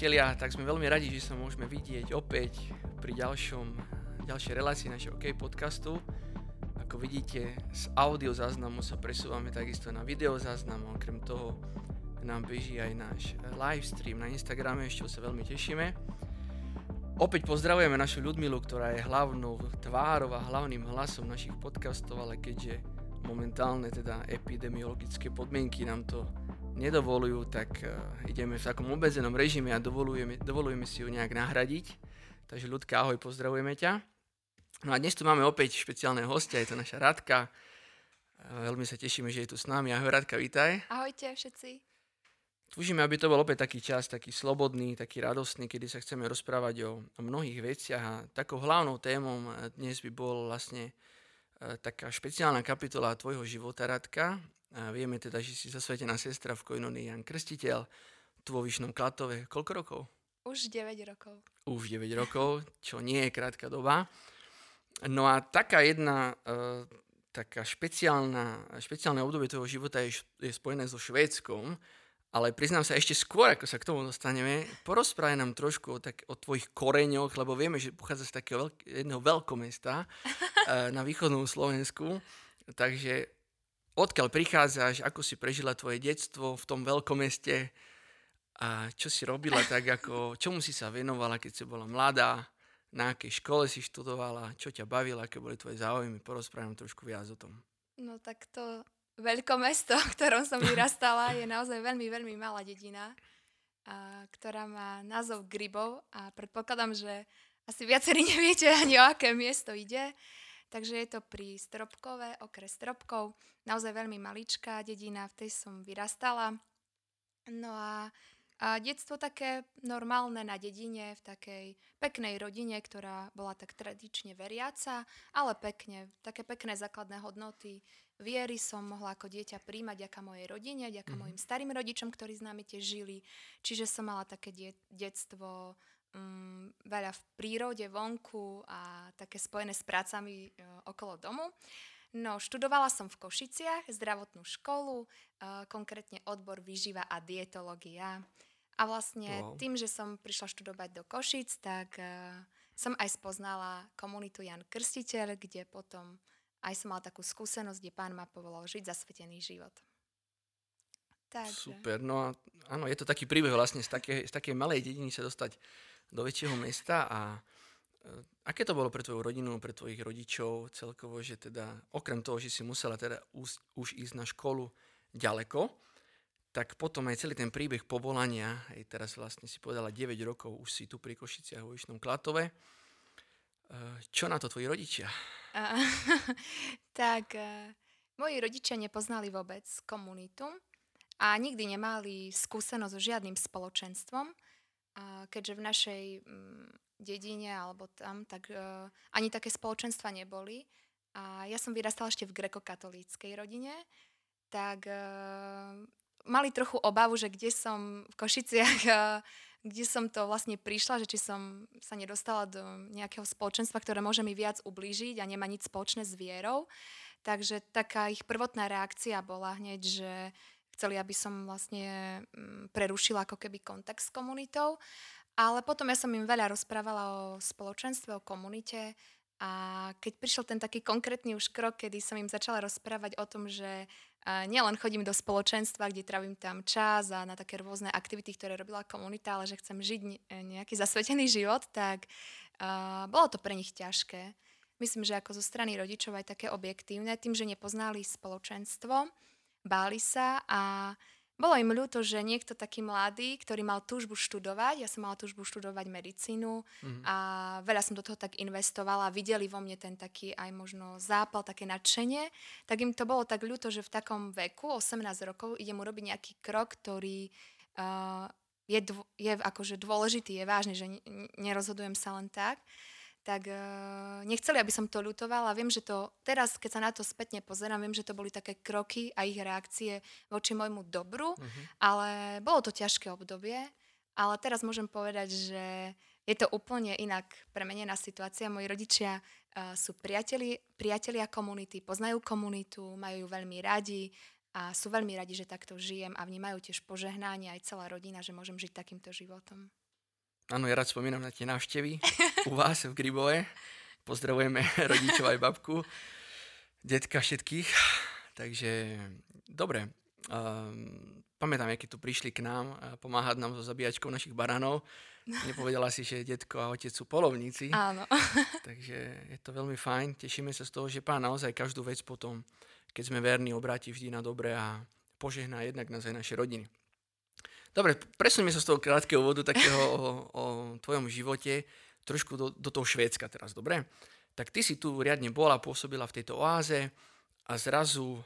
priatelia, tak sme veľmi radi, že sa môžeme vidieť opäť pri ďalšom, ďalšej relácii našeho OK podcastu. Ako vidíte, z audio záznamu sa presúvame takisto na video záznam, okrem toho nám beží aj náš live stream na Instagrame, ešte sa veľmi tešíme. Opäť pozdravujeme našu Ľudmilu, ktorá je hlavnou tvárou a hlavným hlasom našich podcastov, ale keďže momentálne teda epidemiologické podmienky nám to nedovolujú, tak uh, ideme v takom obmedzenom režime a dovolujeme, dovolujeme si ju nejak nahradiť. Takže ľudka, ahoj, pozdravujeme ťa. No a dnes tu máme opäť špeciálneho hostia, je to naša Radka. Uh, veľmi sa tešíme, že je tu s nami. Ahoj Radka, vítaj. Ahojte všetci. Túžime, aby to bol opäť taký čas, taký slobodný, taký radostný, kedy sa chceme rozprávať o, o mnohých veciach a takou hlavnou témom dnes by bol vlastne taká špeciálna kapitola tvojho života, Radka, a vieme teda, že si zasvetená sestra v Koinonii Jan Krstiteľ, tu vo Vyšnom Klatove. Koľko rokov? Už 9 rokov. Už 9 rokov, čo nie je krátka doba. No a taká jedna uh, taká špeciálna, špeciálne obdobie toho života je, je spojené so Švédskom, ale priznám sa ešte skôr, ako sa k tomu dostaneme, porozprávaj nám trošku o, tak, o tvojich koreňoch, lebo vieme, že pochádza z takého veľk- jedného veľkomesta uh, na východnom Slovensku. Takže odkiaľ prichádzaš, ako si prežila tvoje detstvo v tom veľkom meste a čo si robila tak, ako, čomu si sa venovala, keď si bola mladá, na akej škole si študovala, čo ťa bavilo, aké boli tvoje záujmy, porozprávam trošku viac o tom. No tak to mesto, v ktorom som vyrastala, je naozaj veľmi, veľmi malá dedina, a, ktorá má názov Gribov a predpokladám, že asi viacerí neviete ani o aké miesto ide. Takže je to pri Stropkové, okres Stropkov, naozaj veľmi maličká dedina, v tej som vyrastala. No a, a detstvo také normálne na dedine, v takej peknej rodine, ktorá bola tak tradične veriaca, ale pekne, také pekné základné hodnoty. Viery som mohla ako dieťa príjmať ďaká mojej rodine, ďaká mm. mojim starým rodičom, ktorí s nami tiež žili. Čiže som mala také de- detstvo um, veľa v prírode, vonku a také spojené s prácami uh, okolo domu. No, študovala som v Košiciach zdravotnú školu, uh, konkrétne odbor výživa a dietológia. A vlastne wow. tým, že som prišla študovať do Košic, tak uh, som aj spoznala komunitu Jan Krstiteľ, kde potom aj som mala takú skúsenosť, kde pán ma povolal žiť zasvetený život. Takže. Super, no a áno, je to taký príbeh vlastne z takej, z takej malej dediny sa dostať do väčšieho mesta a e, aké to bolo pre tvoju rodinu, pre tvojich rodičov celkovo, že teda okrem toho, že si musela teda už, už ísť na školu ďaleko, tak potom aj celý ten príbeh povolania, aj teraz vlastne si povedala 9 rokov, už si tu pri Košiciach vo Vyšnom Klatove. E, čo na to tvoji rodičia? Tak uh, moji rodičia nepoznali vôbec komunitu a nikdy nemali skúsenosť so žiadnym spoločenstvom. A keďže v našej mm, dedine alebo tam, tak uh, ani také spoločenstva neboli. A ja som vyrastala ešte v grekokatolíckej rodine, tak uh, mali trochu obavu, že kde som v Košiciach, uh, kde som to vlastne prišla, že či som sa nedostala do nejakého spoločenstva, ktoré môže mi viac ublížiť a nemá nič spoločné s vierou. Takže taká ich prvotná reakcia bola hneď, že chceli, aby som vlastne mm, prerušila ako keby kontakt s komunitou. Ale potom ja som im veľa rozprávala o spoločenstve, o komunite a keď prišiel ten taký konkrétny už krok, kedy som im začala rozprávať o tom, že nielen chodím do spoločenstva, kde trávim tam čas a na také rôzne aktivity, ktoré robila komunita, ale že chcem žiť nejaký zasvetený život, tak bolo to pre nich ťažké. Myslím, že ako zo strany rodičov aj také objektívne, tým, že nepoznali spoločenstvo, báli sa a bolo im ľúto, že niekto taký mladý, ktorý mal túžbu študovať, ja som mala túžbu študovať medicínu mm-hmm. a veľa som do toho tak investovala, videli vo mne ten taký aj možno zápal, také nadšenie, tak im to bolo tak ľúto, že v takom veku, 18 rokov, idem urobiť nejaký krok, ktorý uh, je, dvo- je akože dôležitý, je vážny, že nerozhodujem sa len tak tak uh, nechceli, aby som to ľutovala. Viem, že to teraz, keď sa na to spätne pozerám, viem, že to boli také kroky a ich reakcie voči môjmu dobru, uh-huh. ale bolo to ťažké obdobie. Ale teraz môžem povedať, že je to úplne inak premenená situácia. Moji rodičia uh, sú priateli, priatelia komunity, poznajú komunitu, majú ju veľmi radi a sú veľmi radi, že takto žijem a vnímajú tiež požehnanie aj celá rodina, že môžem žiť takýmto životom. Áno, ja rád spomínam na tie návštevy u vás v Gribove. Pozdravujeme rodičov aj babku, detka všetkých. Takže, dobre. Um, pamätám, aký tu prišli k nám pomáhať nám so zabíjačkou našich baranov. Nepovedala si, že detko a otec sú polovníci. Áno. Takže je to veľmi fajn. Tešíme sa z toho, že pán naozaj každú vec potom, keď sme verní, obráti vždy na dobre a požehná jednak nás aj naše rodiny. Dobre, presuneme sa z toho krátkeho úvodu takého o, o tvojom živote trošku do, do toho Švédska teraz, dobre? Tak ty si tu riadne bola, pôsobila v tejto oáze a zrazu e,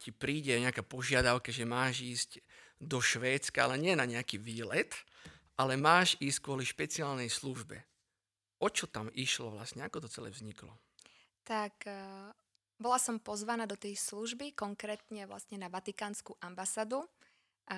ti príde nejaká požiadavka, že máš ísť do Švédska, ale nie na nejaký výlet, ale máš ísť kvôli špeciálnej službe. O čo tam išlo vlastne? Ako to celé vzniklo? Tak e, bola som pozvaná do tej služby, konkrétne vlastne na Vatikánsku ambasadu. A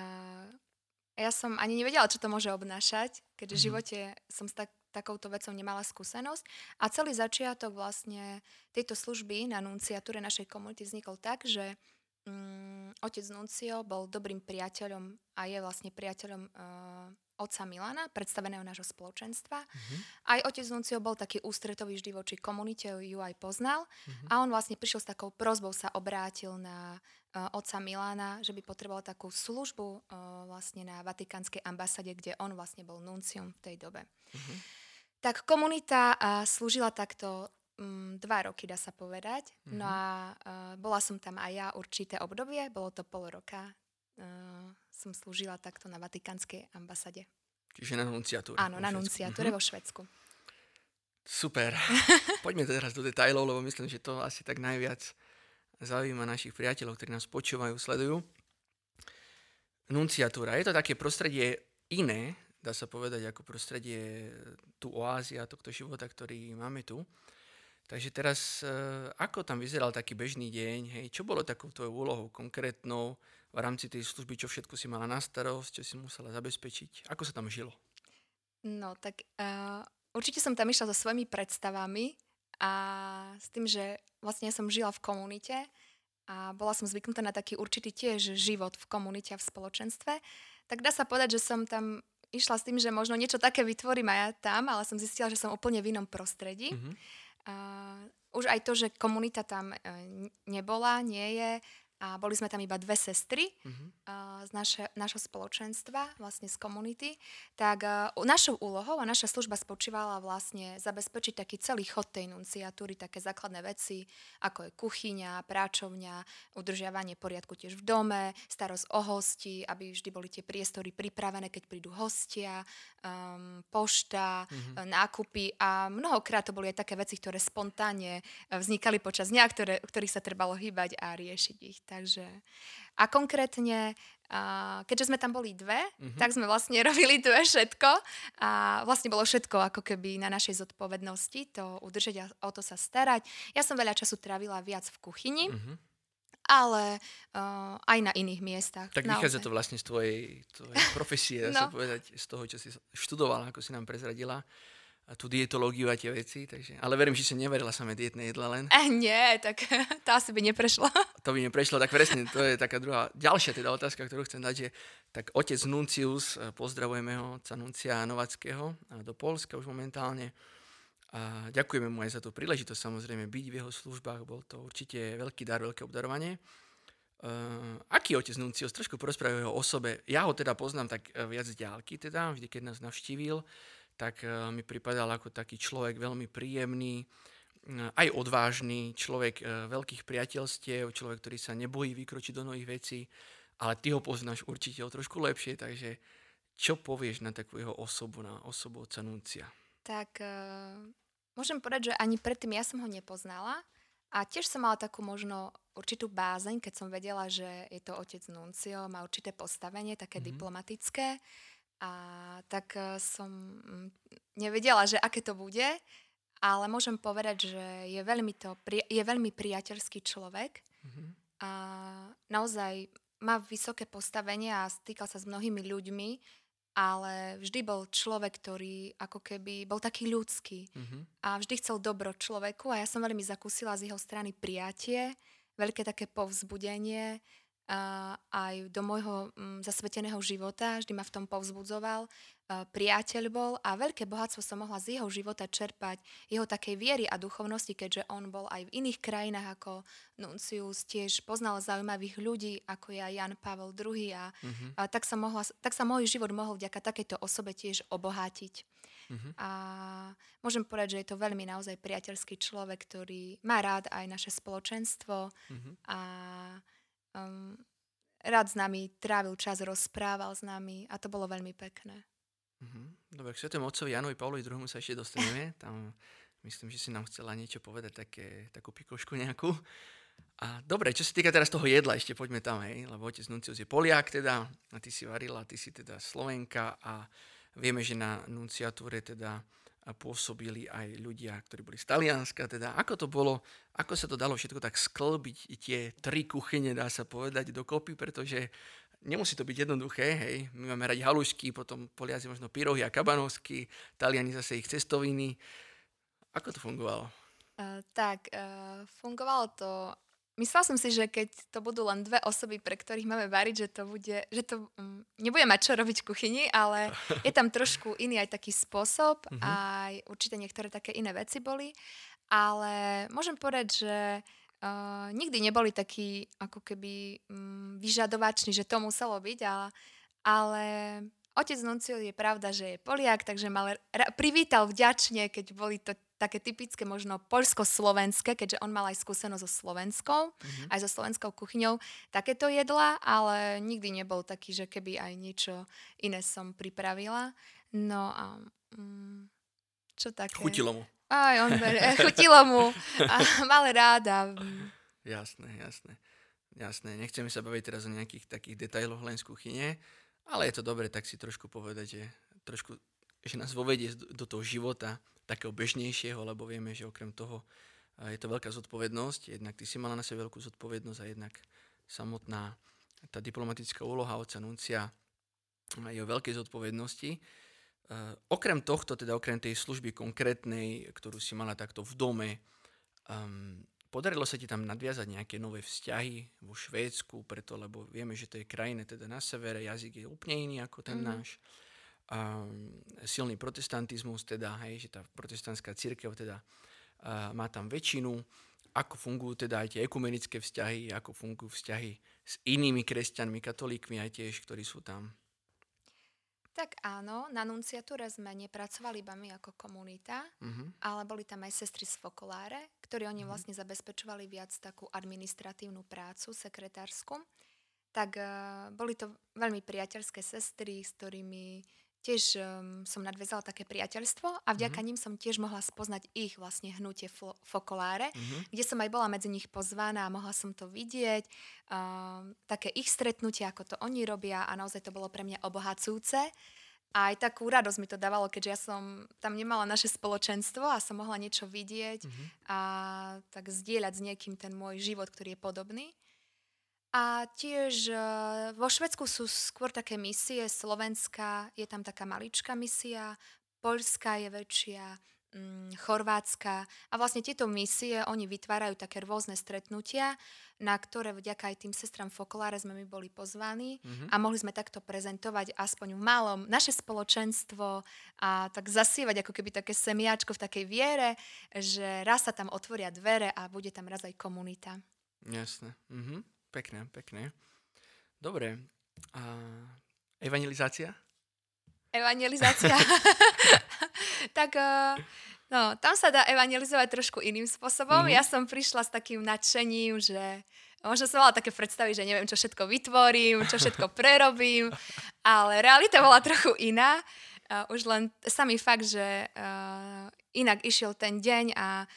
ja som ani nevedela, čo to môže obnášať, keďže mm-hmm. v mhm. živote som s tak, takouto vecou nemala skúsenosť. A celý začiatok vlastne tejto služby na nunciatúre našej komunity vznikol tak, že um, otec Nuncio bol dobrým priateľom a je vlastne priateľom uh, otca Milana, predstaveného nášho spoločenstva. Uh-huh. Aj otec Nuncio bol taký ústretový vždy voči komunite, ju aj poznal. Uh-huh. A on vlastne prišiel s takou prozbou, sa obrátil na uh, otca Milana, že by potreboval takú službu uh, vlastne na Vatikánskej ambasade, kde on vlastne bol nuncium v tej dobe. Uh-huh. Tak komunita uh, slúžila takto um, dva roky, dá sa povedať. Uh-huh. No a uh, bola som tam aj ja určité obdobie, bolo to pol roka. Uh, som slúžila takto na Vatikánskej ambasade. Čiže na nunciatúre. Áno, na nunciatúre uh-huh. vo Švedsku. Super. Poďme teraz do detajlov, lebo myslím, že to asi tak najviac zaujíma našich priateľov, ktorí nás počúvajú, sledujú. Nunciatúra. Je to také prostredie iné, dá sa povedať, ako prostredie tu oázia, tohto života, ktorý máme tu. Takže teraz, eh, ako tam vyzeral taký bežný deň, hej, čo bolo takou tvojou úlohou konkrétnou v rámci tej služby, čo všetko si mala na starosť, čo si musela zabezpečiť, ako sa tam žilo? No, tak uh, určite som tam išla so svojimi predstavami a s tým, že vlastne ja som žila v komunite a bola som zvyknutá na taký určitý tiež život v komunite a v spoločenstve, tak dá sa povedať, že som tam išla s tým, že možno niečo také vytvorím aj ja tam, ale som zistila, že som úplne v inom prostredí. Mm-hmm. Uh, už aj to, že komunita tam uh, nebola, nie je, a boli sme tam iba dve sestry uh, z naše, našho spoločenstva, vlastne z komunity, tak uh, našou úlohou a naša služba spočívala vlastne zabezpečiť taký celý chod tej nunciatúry, také základné veci, ako je kuchyňa, práčovňa, udržiavanie poriadku tiež v dome, starosť o hosti, aby vždy boli tie priestory pripravené, keď prídu hostia, um, pošta, uh-huh. nákupy a mnohokrát to boli aj také veci, ktoré spontánne vznikali počas dňa, ktoré, ktorých sa trebalo hýbať a riešiť ich. Takže a konkrétne, uh, keďže sme tam boli dve, uh-huh. tak sme vlastne robili dve všetko a vlastne bolo všetko ako keby na našej zodpovednosti to udržať a o to sa starať. Ja som veľa času trávila viac v kuchyni, uh-huh. ale uh, aj na iných miestach. Tak naozaj. vychádza to vlastne z tvojej, tvojej profesie, no. sa povedať, z toho, čo si študovala, ako si nám prezradila a tú dietológiu a tie veci, takže, ale verím, že si neverila samé dietné jedla len. Eh, nie, tak to asi by neprešlo. To by neprešlo, tak presne, to je taká druhá, ďalšia teda otázka, ktorú chcem dať, že tak otec Nuncius, eh, pozdravujeme ho, otca Nuncia Novackého do Polska už momentálne a ďakujeme mu aj za tú príležitosť samozrejme byť v jeho službách, bol to určite veľký dar, veľké obdarovanie. Uh, aký otec Nuncius? Trošku porozprávajú o osobe. Ja ho teda poznám tak viac z ďalky, teda, vždy, keď nás navštívil tak eh, mi pripadal ako taký človek veľmi príjemný, eh, aj odvážny, človek eh, veľkých priateľstiev, človek, ktorý sa nebojí vykročiť do nových vecí, ale ty ho poznáš určite o trošku lepšie, takže čo povieš na takú jeho osobu, na osobu oca Nuncia? Tak uh, môžem povedať, že ani predtým ja som ho nepoznala a tiež som mala takú možno určitú bázeň, keď som vedela, že je to otec Nuncio, má určité postavenie, také mm-hmm. diplomatické. A tak e, som mm, nevedela, že aké to bude, ale môžem povedať, že je veľmi, to, je veľmi priateľský človek mm-hmm. a naozaj má vysoké postavenie a stýkal sa s mnohými ľuďmi, ale vždy bol človek, ktorý ako keby bol taký ľudský mm-hmm. a vždy chcel dobro človeku a ja som veľmi zakúsila z jeho strany prijatie, veľké také povzbudenie aj do môjho um, zasveteného života, vždy ma v tom povzbudzoval. Priateľ bol a veľké bohatstvo som mohla z jeho života čerpať, jeho takej viery a duchovnosti, keďže on bol aj v iných krajinách ako Nuncius, tiež poznal zaujímavých ľudí, ako ja Jan Pavel II a, uh-huh. a tak, sa mohla, tak sa môj život mohol vďaka takejto osobe tiež obohátiť. Uh-huh. A môžem povedať, že je to veľmi naozaj priateľský človek, ktorý má rád aj naše spoločenstvo uh-huh. a um, rád s nami trávil čas, rozprával s nami a to bolo veľmi pekné. Mm-hmm. Dobre, k svetému otcovi Janovi Pavlovi II sa ešte dostaneme. Tam myslím, že si nám chcela niečo povedať, také, takú pikošku nejakú. A dobre, čo sa týka teraz toho jedla, ešte poďme tam, hej, lebo otec Nuncius je Poliak teda, a ty si varila, ty si teda Slovenka a vieme, že na nunciatúre teda pôsobili aj ľudia, ktorí boli z Talianska. Teda ako to bolo, ako sa to dalo všetko tak sklbiť, tie tri kuchyne, dá sa povedať, dokopy, pretože nemusí to byť jednoduché, hej. My máme radi halušky, potom Poliaci možno pyrohy a kabanovsky, Taliani zase ich cestoviny. Ako to fungovalo? Uh, tak, uh, fungovalo to Myslela som si, že keď to budú len dve osoby, pre ktorých máme variť, že to bude, že to um, nebude mať čo robiť v kuchyni, ale je tam trošku iný aj taký spôsob, mm-hmm. aj určite niektoré také iné veci boli, ale môžem povedať, že uh, nikdy neboli takí ako keby um, vyžadovační, že to muselo byť, ale, ale otec Nuncio je pravda, že je Poliak, takže mal, ra, privítal vďačne, keď boli to také typické možno poľsko-slovenské, keďže on mal aj skúsenosť so slovenskou, mm-hmm. aj so slovenskou kuchyňou, takéto jedla, ale nikdy nebol taký, že keby aj niečo iné som pripravila. No a mm, čo také? Chutilo mu. Aj, on ber, chutilo mu a mal rád. A... Mm. Jasné, jasné. Jasné, nechceme sa baviť teraz o nejakých takých detailoch len z kuchyne, ale je to dobre tak si trošku povedať, že trošku že nás vovedie do toho života takého bežnejšieho, lebo vieme, že okrem toho je to veľká zodpovednosť. Jednak ty si mala na sebe veľkú zodpovednosť a jednak samotná tá diplomatická úloha oca Nuncia je o veľkej zodpovednosti. Uh, okrem tohto, teda okrem tej služby konkrétnej, ktorú si mala takto v dome, um, podarilo sa ti tam nadviazať nejaké nové vzťahy vo Švédsku, preto, lebo vieme, že to je krajina teda na severe, jazyk je úplne iný ako ten mm-hmm. náš silný protestantizmus, teda, hej, že tá protestantská církev teda uh, má tam väčšinu, ako fungujú teda aj tie ekumenické vzťahy, ako fungujú vzťahy s inými kresťanmi, katolíkmi aj tiež, ktorí sú tam. Tak áno, na nunciatúre sme nepracovali iba my ako komunita, uh-huh. ale boli tam aj sestry z Fokoláre, ktorí oni uh-huh. vlastne zabezpečovali viac takú administratívnu prácu, sekretársku. Tak uh, boli to veľmi priateľské sestry, s ktorými tiež um, som nadvezala také priateľstvo a vďaka mm-hmm. ním som tiež mohla spoznať ich vlastne hnutie fo- fokoláre, mm-hmm. kde som aj bola medzi nich pozvaná a mohla som to vidieť, um, také ich stretnutie, ako to oni robia a naozaj to bolo pre mňa obohacujúce. A aj takú radosť mi to dávalo, keďže ja som tam nemala naše spoločenstvo a som mohla niečo vidieť mm-hmm. a tak zdieľať s niekým ten môj život, ktorý je podobný. A tiež e, vo Švedsku sú skôr také misie, Slovenska je tam taká maličká misia, Poľská je väčšia, mm, Chorvátska. A vlastne tieto misie, oni vytvárajú také rôzne stretnutia, na ktoré vďaka aj tým sestram Fokoláre sme my boli pozvaní mm-hmm. a mohli sme takto prezentovať aspoň v malom naše spoločenstvo a tak zasievať ako keby také semiačko v takej viere, že raz sa tam otvoria dvere a bude tam raz aj komunita. Jasné. Mm-hmm. Pekné, pekné. Dobre. A evangelizácia? Evangelizácia? tak uh, no, tam sa dá evangelizovať trošku iným spôsobom. Mm-hmm. Ja som prišla s takým nadšením, že možno som mala také predstavy, že neviem, čo všetko vytvorím, čo všetko prerobím, ale realita bola trochu iná. Uh, už len samý fakt, že uh, inak išiel ten deň a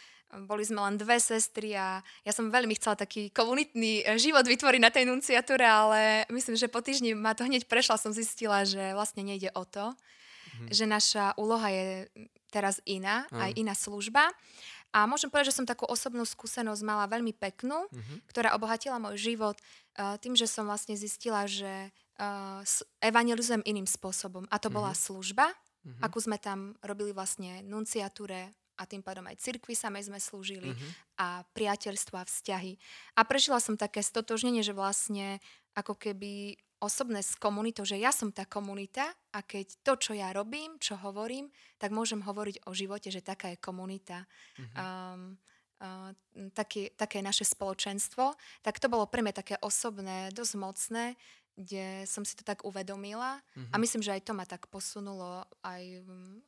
boli sme len dve sestry a ja som veľmi chcela taký komunitný e, život vytvoriť na tej nunciatúre, ale myslím, že po týždni ma to hneď prešla, som zistila, že vlastne nejde o to, mm. že naša úloha je teraz iná, mm. aj iná služba. A môžem povedať, že som takú osobnú skúsenosť mala veľmi peknú, mm-hmm. ktorá obohatila môj život uh, tým, že som vlastne zistila, že uh, evangelizujem iným spôsobom. A to mm-hmm. bola služba, mm-hmm. akú sme tam robili vlastne nunciatúre a tým pádom aj cirkvi samej sme slúžili Mhm. a priateľstva, vzťahy. A prežila som také stotožnenie, že vlastne ako keby osobné s komunitou, že ja som tá komunita a keď to, čo ja robím, čo hovorím, tak môžem hovoriť o živote, že taká je komunita. Mhm. Um, uh, také, také naše spoločenstvo. Tak to bolo pre mňa také osobné, dosť mocné, kde som si to tak uvedomila Mhm. a myslím, že aj to ma tak posunulo aj,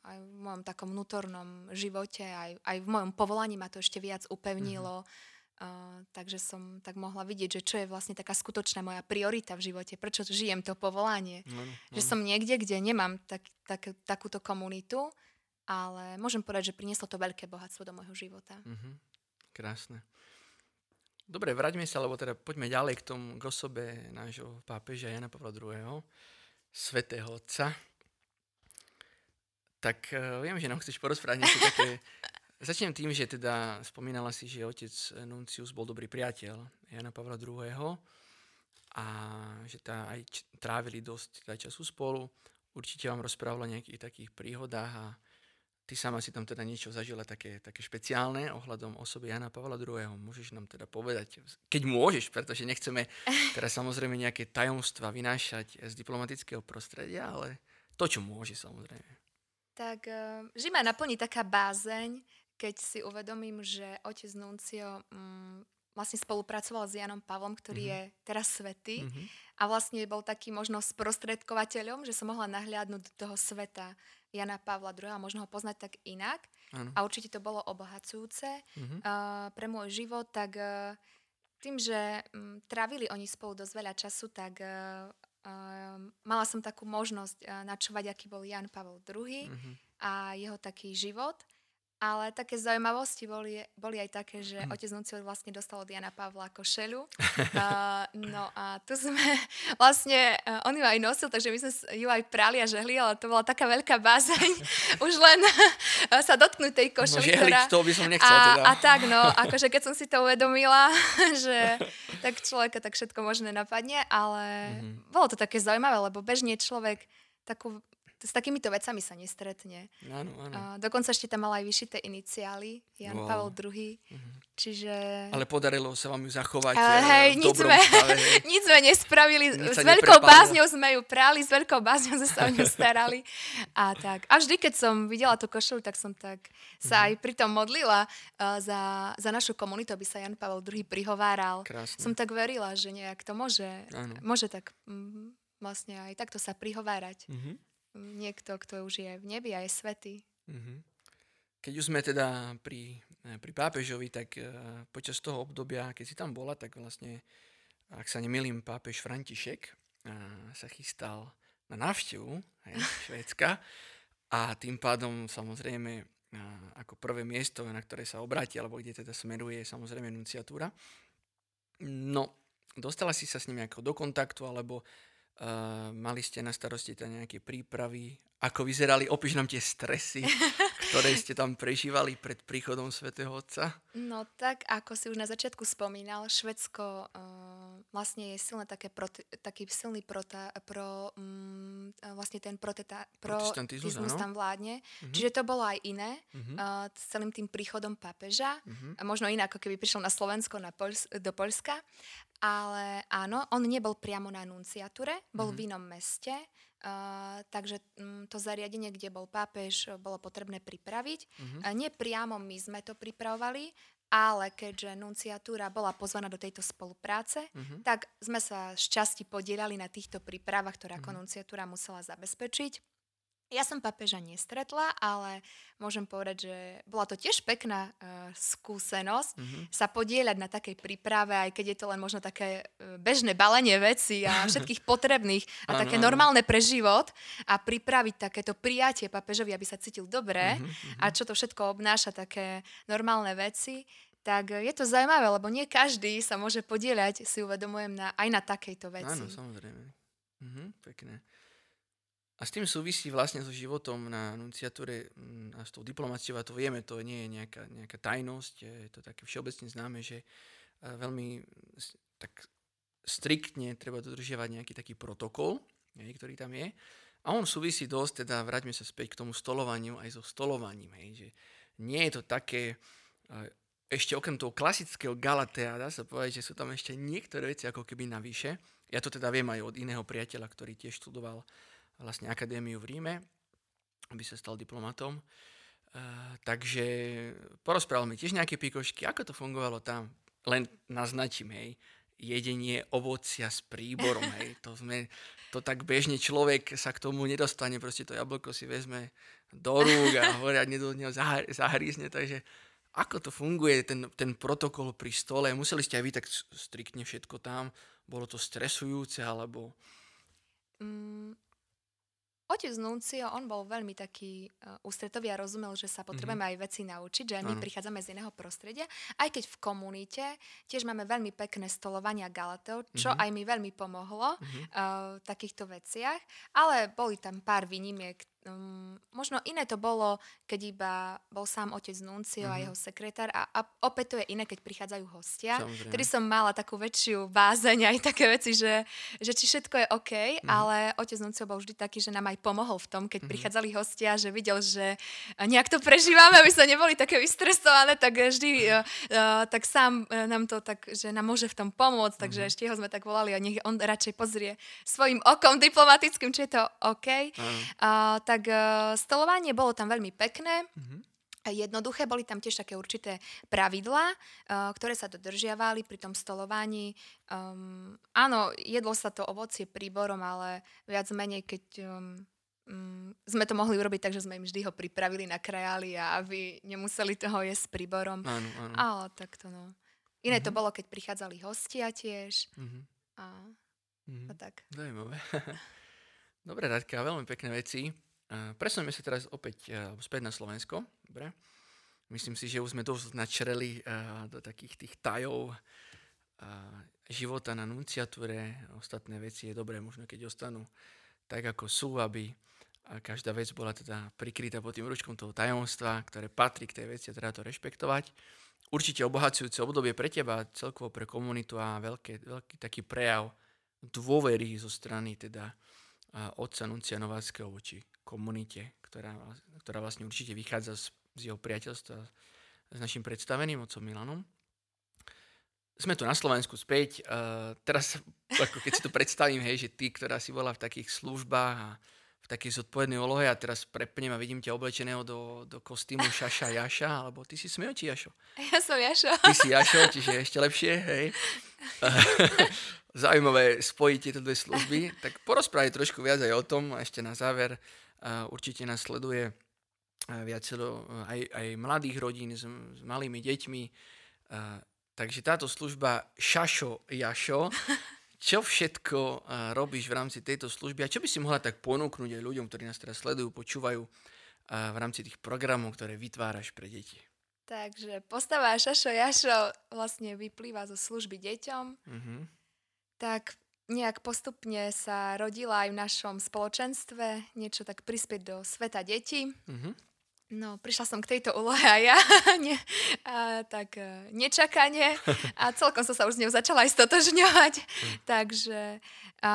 aj v mojom takom vnútornom živote, aj, aj v mojom povolaní ma to ešte viac upevnilo. Uh, takže som tak mohla vidieť, že čo je vlastne taká skutočná moja priorita v živote, prečo žijem to povolanie. Áno, Že áno. som niekde, kde nemám tak, tak, takúto komunitu, ale môžem povedať, že prinieslo to veľké bohatstvo do môjho života. Mhm. Krásne. Dobre, vráťme sa, lebo teda poďme ďalej k tomu, k osobe nášho pápeža Jana Pavla II. Svetého Otca. Tak uh, viem, že nám chceš porozprávať niečo také... Začnem tým, že teda spomínala si, že otec Nuncius bol dobrý priateľ Jana Pavla II. A že tá aj trávili dosť teda času spolu. Určite vám rozprávala o nejakých takých príhodách a Ty sama si tam teda niečo zažila také, také špeciálne ohľadom osoby Jana Pavla II. Môžeš nám teda povedať, keď môžeš, pretože nechceme teraz samozrejme nejaké tajomstva vynášať z diplomatického prostredia, ale to, čo môže samozrejme. Tak uh, vždy ma naplní taká bázeň, keď si uvedomím, že otec Nuncio mm, vlastne spolupracoval s Janom Pavlom, ktorý Mhm. je teraz svetý. Mhm. A vlastne bol taký možno sprostredkovateľom, že som mohla nahliadnúť do toho sveta Jana Pavla II. a možno ho poznať tak inak. Áno. A určite to bolo obohacujúce Mhm. uh, pre môj život, tak uh, tým, že um, trávili oni spolu dosť veľa času, tak uh, uh, mala som takú možnosť uh, načúvať, aký bol Jan Pavel II Mhm. a jeho taký život. Ale také zaujímavosti boli, boli aj také, že otec Nuncio vlastne dostal od Jana Pavla košelu. Uh, no a tu sme vlastne, uh, on ju aj nosil, takže my sme ju aj prali a žehli, ale to bola taká veľká bázeň. Už len uh, sa dotknúť tej No, košely, žehliť ktorá... to by som nechcel a, teda. a tak, no, akože keď som si to uvedomila, že tak človeka tak všetko možné napadne, ale Mhm. bolo to také zaujímavé, lebo bežne človek takú, s takýmito vecami sa nestretne. Áno, áno. A dokonca ešte tam mal aj vyšité iniciály, Jan Wow. Pavel II. Mhm. Čiže... Ale podarilo sa vám ju zachovať A eh, hej, v nič sme, stave. hej. nič sme nespravili, Nič s veľkou bázňou sme ju prali, s veľkou bázňou sme sa o ňu starali. A tak. A vždy, keď som videla tú košelu, tak som tak sa Mhm. aj pritom modlila uh, za, za našu komunitu, aby sa Jan Pavel II prihováral. Krásne. Som tak verila, že nejak to môže, Áno. môže tak mm, vlastne aj takto sa prihovárať. Mhm. Niekto, kto už je v nebi a je svetý. Mhm. Keď už sme teda pri, eh, pri pápežovi, tak eh, počas toho obdobia, keď si tam bola, tak vlastne, ak sa nemýlim, pápež František eh, sa chystal na návštevu hej, Švédska a tým pádom samozrejme eh, ako prvé miesto, na ktoré sa obráti, alebo kde teda smeruje samozrejme nunciatúra. No, dostala si sa s ním ako do kontaktu, alebo uh, mali ste na starosti tam nejaké prípravy, ako vyzerali, opíš nám tie stresy, ktoré ste tam prežívali pred príchodom svätého Otca. No tak, ako si už na začiatku spomínal, Švedsko uh, vlastne je silné také prote, taký silný prota, pro, um, vlastne ten proteta, Protestantizmus, tam vládne. Mhm. Čiže to bolo aj iné Mhm. uh, s celým tým príchodom pápeža. Mhm. A možno inak, ako keby prišiel na Slovensko, na Pols- do Polska. Ale áno, on nebol priamo na nunciatúre, bol Mhm. v inom meste. Uh, takže um, to zariadenie, kde bol pápež, bolo potrebné pripraviť. Mhm. A Nie priamo my sme to pripravovali, ale keďže nunciatúra bola pozvaná do tejto spolupráce, Mhm. tak sme sa šťastí podielali na týchto prípravách, ktoré ako Mhm. nunciatúra musela zabezpečiť. Ja som papeža nestretla, ale môžem povedať, že bola to tiež pekná uh, skúsenosť Mhm. sa podieľať na takej príprave, aj keď je to len možno také e, bežné balenie veci a všetkých potrebných a Áno, také normálne pre život a pripraviť takéto prijatie papežovi, aby sa cítil dobre Mhm, mhm. a čo to všetko obnáša, také normálne veci, tak je to zaujímavé, lebo nie každý sa môže podieľať, si uvedomujem, na, aj na takejto veci. Áno, samozrejme. Mhm, pekné. A s tým súvisí vlastne so životom na nunciatúre mm, a s tou diplomáciou, a to vieme, to nie je nejaká, nejaká tajnosť, je to také všeobecne známe, že eh, veľmi tak striktne treba dodržiavať nejaký taký protokol, hej, ktorý tam je. A on súvisí dosť, teda vráťme sa späť k tomu stolovaniu, aj so stolovaním, hej, že, nie je to také, uh, ešte okrem toho klasického Galatea, dá sa povedať, že sú tam ešte niektoré veci ako keby navyše. Ja to teda viem aj od iného priateľa, ktorý tiež študoval vlastne akadémiu v Ríme, aby sa stal diplomatom. Uh, takže porozprával mi tiež nejaké pikošky, ako to fungovalo tam. Len naznačím, hej, jedenie ovocia s príborom, hej. To sme, to tak bežne človek sa k tomu nedostane, proste to jablko si vezme do rúk a poriadne do neho zahrízne, takže ako to funguje, ten, ten protokol pri stole, museli ste aj vy tak striktne všetko tam, bolo to stresujúce, alebo... Mm, Otec Nuncio, on bol veľmi taký uh, ústretový a rozumel, že sa potrebujeme mm-hmm. aj veci naučiť, že my ano. prichádzame z iného prostredia. Aj keď v komunite tiež máme veľmi pekné stolovania Galateo, čo mm-hmm. aj mi veľmi pomohlo mm-hmm. uh, v takýchto veciach. Ale boli tam pár výnimiek, um, možno iné to bolo, keď iba bol sám otec Nuncio mm-hmm. a mhm. jeho sekretár a, a opäť to je iné, keď prichádzajú hostia. Samozrejme. Tedy som mala takú väčšiu bázeň aj také veci, že, že či všetko je OK, mm-hmm. ale otec Nuncio bol vždy taký, že nám aj pomohol v tom, keď mm-hmm. prichádzali hostia, že videl, že nejak to prežívame, aby sme neboli také vystresované, tak vždy uh, uh, tak sám uh, nám to tak, že nám môže v tom pomôcť, takže mm-hmm. ešte ho sme tak volali a nech on radšej pozrie svojim okom diplomatickým, či je to OK. Mm-hmm. Uh, tak tak uh, stolovanie bolo tam veľmi pekné. Mm-hmm jednoduché. Boli tam tiež také určité pravidlá, uh, ktoré sa dodržiavali pri tom stolovaní. Um, áno, jedlo sa to ovocie príborom, ale viac menej, keď um, um, sme to mohli urobiť tak, že sme im vždy ho pripravili na krajali a aby nemuseli toho jesť s príborom. Áno, áno. Ale tak to no. Iné mm-hmm. to bolo, keď prichádzali hostia tiež. Mm-hmm. A, mm-hmm. a tak. Zajímavé. Dobre, Radka, veľmi pekné veci. Presunieme sa teraz opäť späť na Slovensko. Dobre. Myslím si, že už sme dosť načreli do takých tých tajov života na nunciatúre. Ostatné veci je dobré, možno keď ostanú tak, ako sú, aby každá vec bola teda prikrytá pod tým ručkom toho tajomstva, ktoré patrí k tej veci a treba to rešpektovať. Určite obohacujúce obdobie pre teba, celkovo pre komunitu a veľký, veľký taký prejav dôvery zo strany teda otca Nuncia Nováckého voči komunite, ktorá, ktorá vlastne určite vychádza z, z jeho priateľstva s našim predstaveným otcom Milanom. Sme tu na Slovensku späť. Uh, teraz, ako keď si to predstavím, hej, že ty, ktorá si bola v takých službách a v takej zodpovednej úlohe a teraz prepnem a vidím ťa oblečeného do, do kostýmu Šaša Jaša, alebo ty si Smeo či Jašo? Ja som Jašo. Ty si Jašo, čiže ešte lepšie, hej. Zaujímavé spojiť tieto dve služby. Tak porozprávaj trošku viac aj o tom a ešte na záver určite nás sleduje viacero aj, aj mladých rodín s, s malými deťmi. Takže táto služba Šašo Jašo, čo všetko robíš v rámci tejto služby a čo by si mohla tak ponúknuť aj ľuďom, ktorí nás teraz sledujú, počúvajú v rámci tých programov, ktoré vytváraš pre deti? Takže postava Šašo Jašo vlastne vyplýva zo služby deťom. Mm-hmm. Tak nejak postupne sa rodila aj v našom spoločenstve, niečo tak prispieť do sveta detí. Mm-hmm. No, prišla som k tejto úlohe a ja ne, a, tak e, nečakanie a celkom som sa už s ňou začala aj stotožňovať. Mm. Takže a,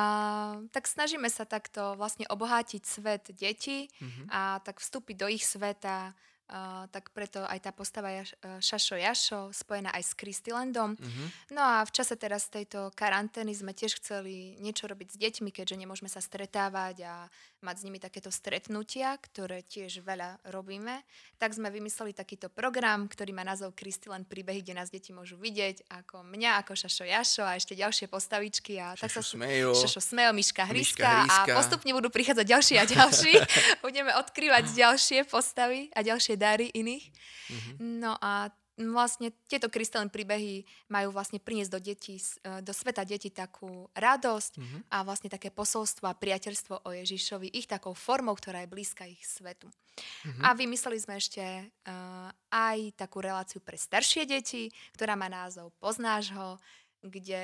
tak snažíme sa takto vlastne obohátiť svet detí mm-hmm. a tak vstúpiť do ich sveta Uh, tak preto aj tá postava Jaš, uh, Šašo Jašo spojená aj s Kristilandom. Uh-huh. No a v čase teraz tejto karantény sme tiež chceli niečo robiť s deťmi, keďže nemôžeme sa stretávať a mať s nimi takéto stretnutia, ktoré tiež veľa robíme. Tak sme vymysleli takýto program, ktorý má názov Kristiland príbehy, kde nás deti môžu vidieť ako mňa, ako Šašo Jašo a ešte ďalšie postavičky. A Šašo tak sa, Smejo. Šašo Smejo, Miška Hryska, Miška a postupne budú prichádzať ďalší a ďalší. Budeme odkrývať ďalšie postavy a ďalšie dary iných. Mm-hmm. No a vlastne tieto krystalné príbehy majú vlastne priniesť do detí, e, do sveta detí takú radosť mm-hmm. a vlastne také posolstvo a priateľstvo o Ježišovi ich takou formou, ktorá je blízka ich svetu. Mm-hmm. A vymysleli sme ešte uh, aj takú reláciu pre staršie deti, ktorá má názov Poznáš ho, kde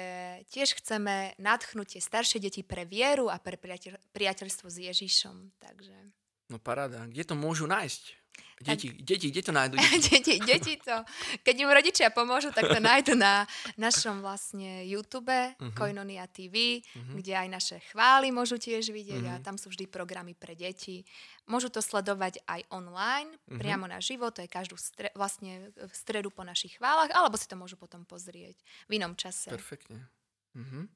tiež chceme nadchnúť tie staršie deti pre vieru a pre priateľ, priateľstvo s Ježišom. Takže... No paráda. Kde to môžu nájsť? Deti, tak... deti, kde to nájdu? Deti? deti, to, keď im rodičia pomôžu, tak to nájdu na našom vlastne YouTube, uh-huh. Koinonia TV, uh-huh. kde aj naše chvály môžu tiež vidieť uh-huh. a tam sú vždy programy pre deti. Môžu to sledovať aj online, uh-huh. priamo na život, to je každú stre- vlastne v stredu po našich chválach, alebo si to môžu potom pozrieť v inom čase. Perfektne. Uh-huh.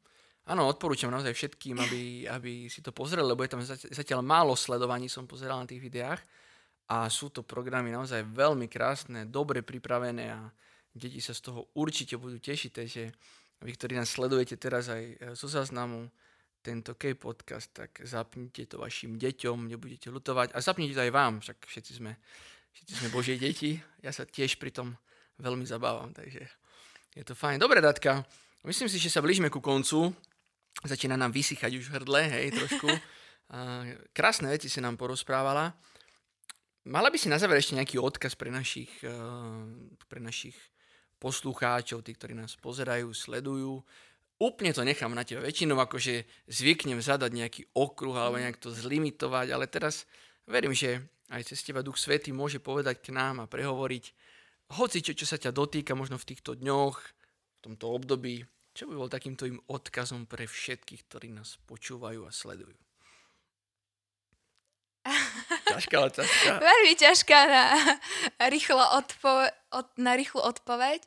Áno, odporúčam naozaj všetkým, aby, aby si to pozreli, lebo je tam zatiaľ málo sledovaní, som pozeral na tých videách a sú to programy naozaj veľmi krásne, dobre pripravené a deti sa z toho určite budú tešiť, takže vy, ktorí nás sledujete teraz aj e, zo záznamu, tento K-podcast, tak zapnite to vašim deťom, nebudete lutovať a zapnite to aj vám, však všetci sme, všetci sme Božie deti, ja sa tiež pri tom veľmi zabávam, takže je to fajn. Dobre, Datka, myslím si, že sa blížime ku koncu začína nám vysychať už hrdle, hej, trošku. Krásne veci si nám porozprávala. Mala by si na záver ešte nejaký odkaz pre našich, eh, pre našich poslucháčov, tí, ktorí nás pozerajú, sledujú. Úplne to nechám na teba. Väčšinou akože zvyknem zadať nejaký okruh alebo nejak to zlimitovať, ale teraz verím, že aj cez teba Duch Svety môže povedať k nám a prehovoriť hoci čo, čo sa ťa dotýka možno v týchto dňoch, v tomto období, čo by bol takým tvojim odkazom pre všetkých, ktorí nás počúvajú a sledujú? ťažká otázka. Veľmi ťažká na, rýchlo odpo- od, na rýchlu odpoveď,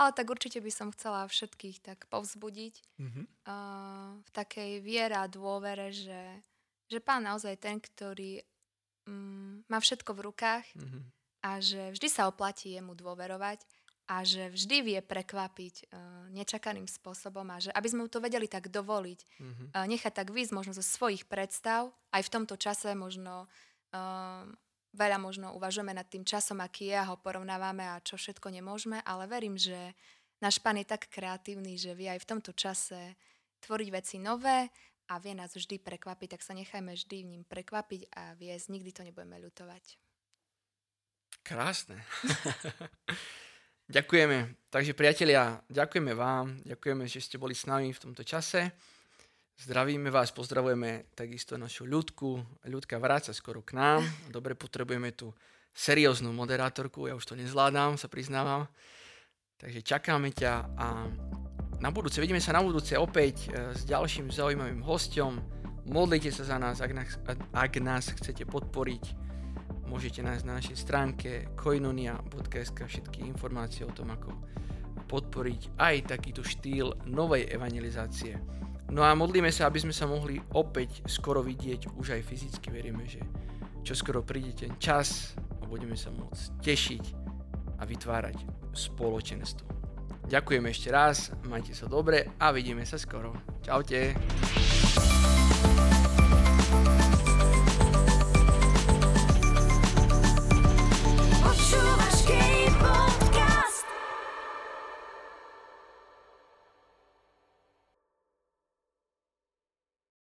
ale tak určite by som chcela všetkých tak povzbudiť mm-hmm. uh, v takej viere a dôvere, že, že pán naozaj ten, ktorý um, má všetko v rukách mm-hmm. a že vždy sa oplatí jemu dôverovať a že vždy vie prekvapiť uh, nečakaným spôsobom a že aby sme mu to vedeli tak dovoliť, mm-hmm. uh, nechať tak výsť možno zo svojich predstav, aj v tomto čase možno uh, veľa možno uvažujeme nad tým časom, aký je a ho porovnávame a čo všetko nemôžeme, ale verím, že náš pán je tak kreatívny, že vie aj v tomto čase tvoriť veci nové a vie nás vždy prekvapiť, tak sa nechajme vždy v ním prekvapiť a viesť, nikdy to nebudeme ľutovať. Krásne. Ďakujeme. Takže priatelia, ďakujeme vám, ďakujeme, že ste boli s nami v tomto čase. Zdravíme vás, pozdravujeme takisto našu ľudku. Ľudka vráca skoro k nám. Dobre, potrebujeme tu serióznu moderátorku, ja už to nezvládam, sa priznávam. Takže čakáme ťa a na budúce, vidíme sa na budúce opäť e, s ďalším zaujímavým hostom. Modlite sa za nás, ak nás, ak nás chcete podporiť môžete nájsť na našej stránke koinonia.sk všetky informácie o tom, ako podporiť aj takýto štýl novej evangelizácie. No a modlíme sa, aby sme sa mohli opäť skoro vidieť už aj fyzicky. Veríme, že čo skoro príde ten čas a budeme sa môcť tešiť a vytvárať spoločenstvo. Ďakujem ešte raz, majte sa dobre a vidíme sa skoro. Čaute.